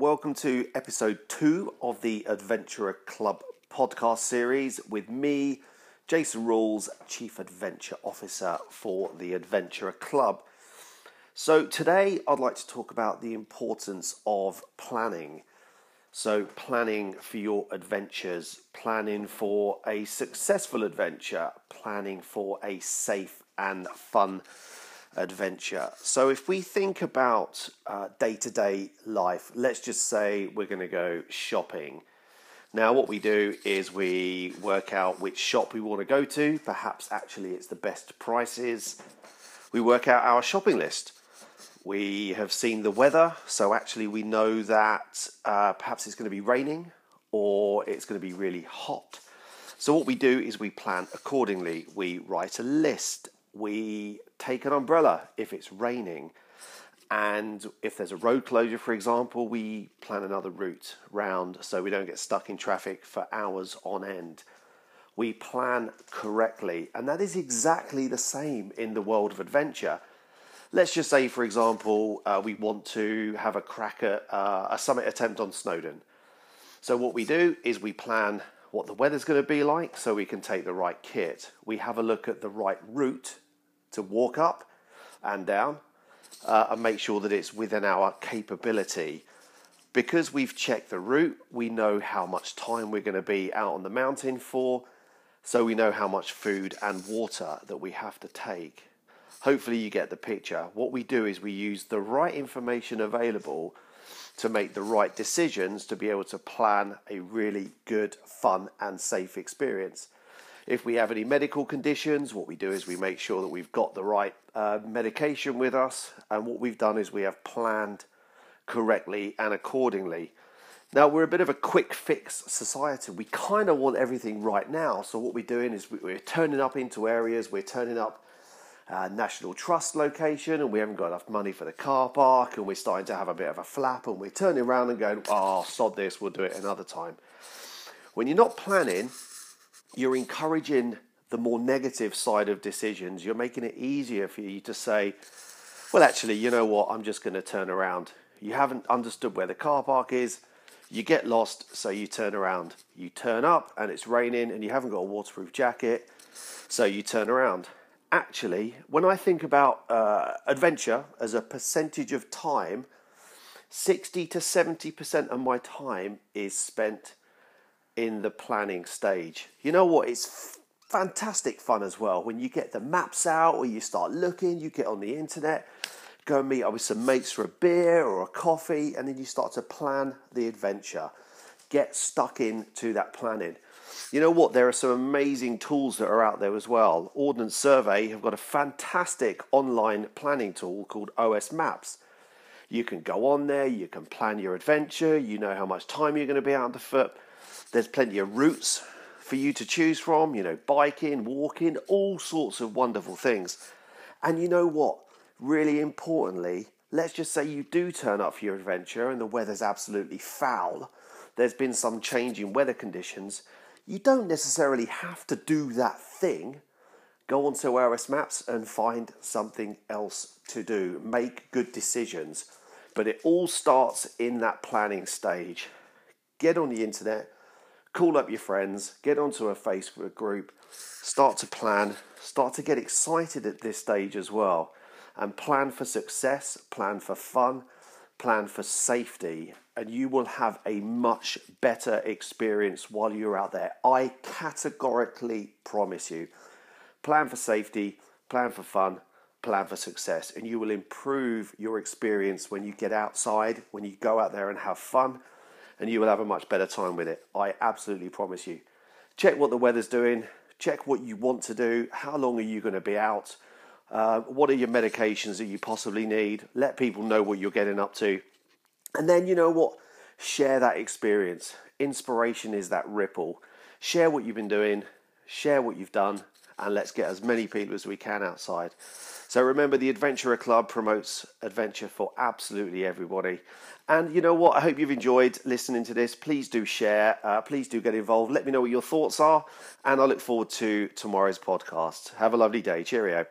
Welcome to episode two of the Adventurer Club podcast series with me, Jason Rawles, Chief Adventure Officer for the Adventurer Club. So, today I'd like to talk about the importance of planning. So, planning for your adventures, planning for a successful adventure, planning for a safe and fun adventure. So, if we think about day to day life, let's just say we're going to go shopping. Now, what we do is we work out which shop we want to go to. Perhaps actually it's the best prices. We work out our shopping list. We have seen the weather, so actually we know that uh, perhaps it's going to be raining or it's going to be really hot. So, what we do is we plan accordingly. We write a list we take an umbrella if it's raining. And if there's a road closure, for example, we plan another route round so we don't get stuck in traffic for hours on end. We plan correctly, and that is exactly the same in the world of adventure. Let's just say, for example, uh, we want to have a crack at uh, a summit attempt on Snowdon. So, what we do is we plan what the weather's going to be like so we can take the right kit. We have a look at the right route to walk up and down uh, and make sure that it's within our capability. Because we've checked the route, we know how much time we're going to be out on the mountain for, so we know how much food and water that we have to take. Hopefully, you get the picture. What we do is we use the right information available to make the right decisions to be able to plan a really good, fun, and safe experience. If we have any medical conditions, what we do is we make sure that we've got the right uh, medication with us, and what we've done is we have planned correctly and accordingly. Now, we're a bit of a quick fix society. We kind of want everything right now. So, what we're doing is we're turning up into areas, we're turning up uh, National Trust location and we haven't got enough money for the car park and we're starting to have a bit of a flap and we're turning around and going, oh, sod this, we'll do it another time. When you're not planning, you're encouraging the more negative side of decisions. You're making it easier for you to say, well, actually, you know what, I'm just going to turn around. You haven't understood where the car park is. You get lost, so you turn around. You turn up and it's raining and you haven't got a waterproof jacket, so you turn around actually, when I think about uh, adventure as a percentage of time, 60 to 70% of my time is spent in the planning stage. You know what? It's fantastic fun as well when you get the maps out or you start looking, you get on the internet, go and meet up with some mates for a beer or a coffee, and then you start to plan the adventure. Get stuck into that planning. You know what? There are some amazing tools that are out there as well. Ordnance Survey have got a fantastic online planning tool called OS Maps. You can go on there, you can plan your adventure, you know how much time you're going to be out on the foot. There's plenty of routes for you to choose from, you know, biking, walking, all sorts of wonderful things. And you know what? Really importantly, let's just say you do turn up for your adventure and the weather's absolutely foul. There's been some change in weather conditions you don't necessarily have to do that thing. Go onto OS Maps and find something else to do. Make good decisions. But it all starts in that planning stage. Get on the internet, call up your friends, get onto a Facebook group, start to plan, start to get excited at this stage as well, and plan for success, plan for fun, plan for safety, and you will have a much better experience while you're out there. I categorically promise you. Plan for safety, plan for fun, plan for success, and you will improve your experience when you get outside, when you go out there and have fun, and you will have a much better time with it. I absolutely promise you. Check what the weather's doing, check what you want to do, how long are you going to be out, uh, what are your medications that you possibly need, let people know what you're getting up to and then you know what? Share that experience. Inspiration is that ripple. Share what you've been doing, share what you've done, and let's get as many people as we can outside. So remember, the Adventurer Club promotes adventure for absolutely everybody. And you know what? I hope you've enjoyed listening to this. Please do share. Uh, please do get involved. Let me know what your thoughts are. And I look forward to tomorrow's podcast. Have a lovely day. Cheerio.